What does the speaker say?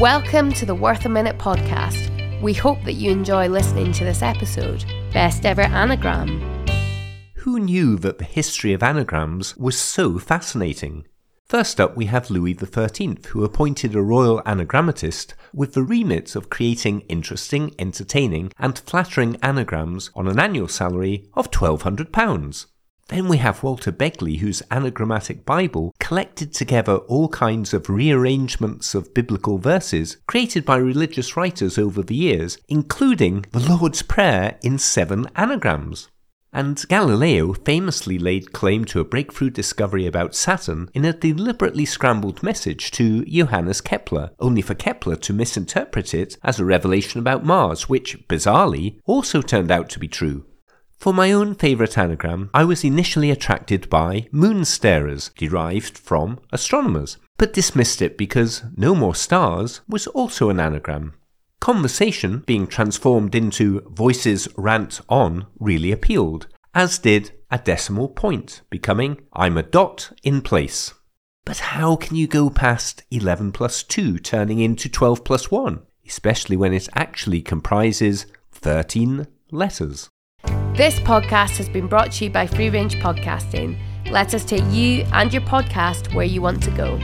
Welcome to the Worth a Minute podcast. We hope that you enjoy listening to this episode. Best ever anagram. Who knew that the history of anagrams was so fascinating? First up, we have Louis XIII, who appointed a royal anagrammatist with the remit of creating interesting, entertaining, and flattering anagrams on an annual salary of £1,200. Then we have Walter Begley, whose anagrammatic Bible collected together all kinds of rearrangements of biblical verses created by religious writers over the years, including the Lord's Prayer in seven anagrams. And Galileo famously laid claim to a breakthrough discovery about Saturn in a deliberately scrambled message to Johannes Kepler, only for Kepler to misinterpret it as a revelation about Mars, which, bizarrely, also turned out to be true. For my own favourite anagram, I was initially attracted by moon starers, derived from astronomers, but dismissed it because No More Stars was also an anagram. Conversation being transformed into Voices Rant On really appealed, as did a decimal point, becoming I'm a dot in place. But how can you go past 11 plus 2 turning into 12 plus 1, especially when it actually comprises 13 letters? This podcast has been brought to you by Free Range Podcasting. Let us take you and your podcast where you want to go.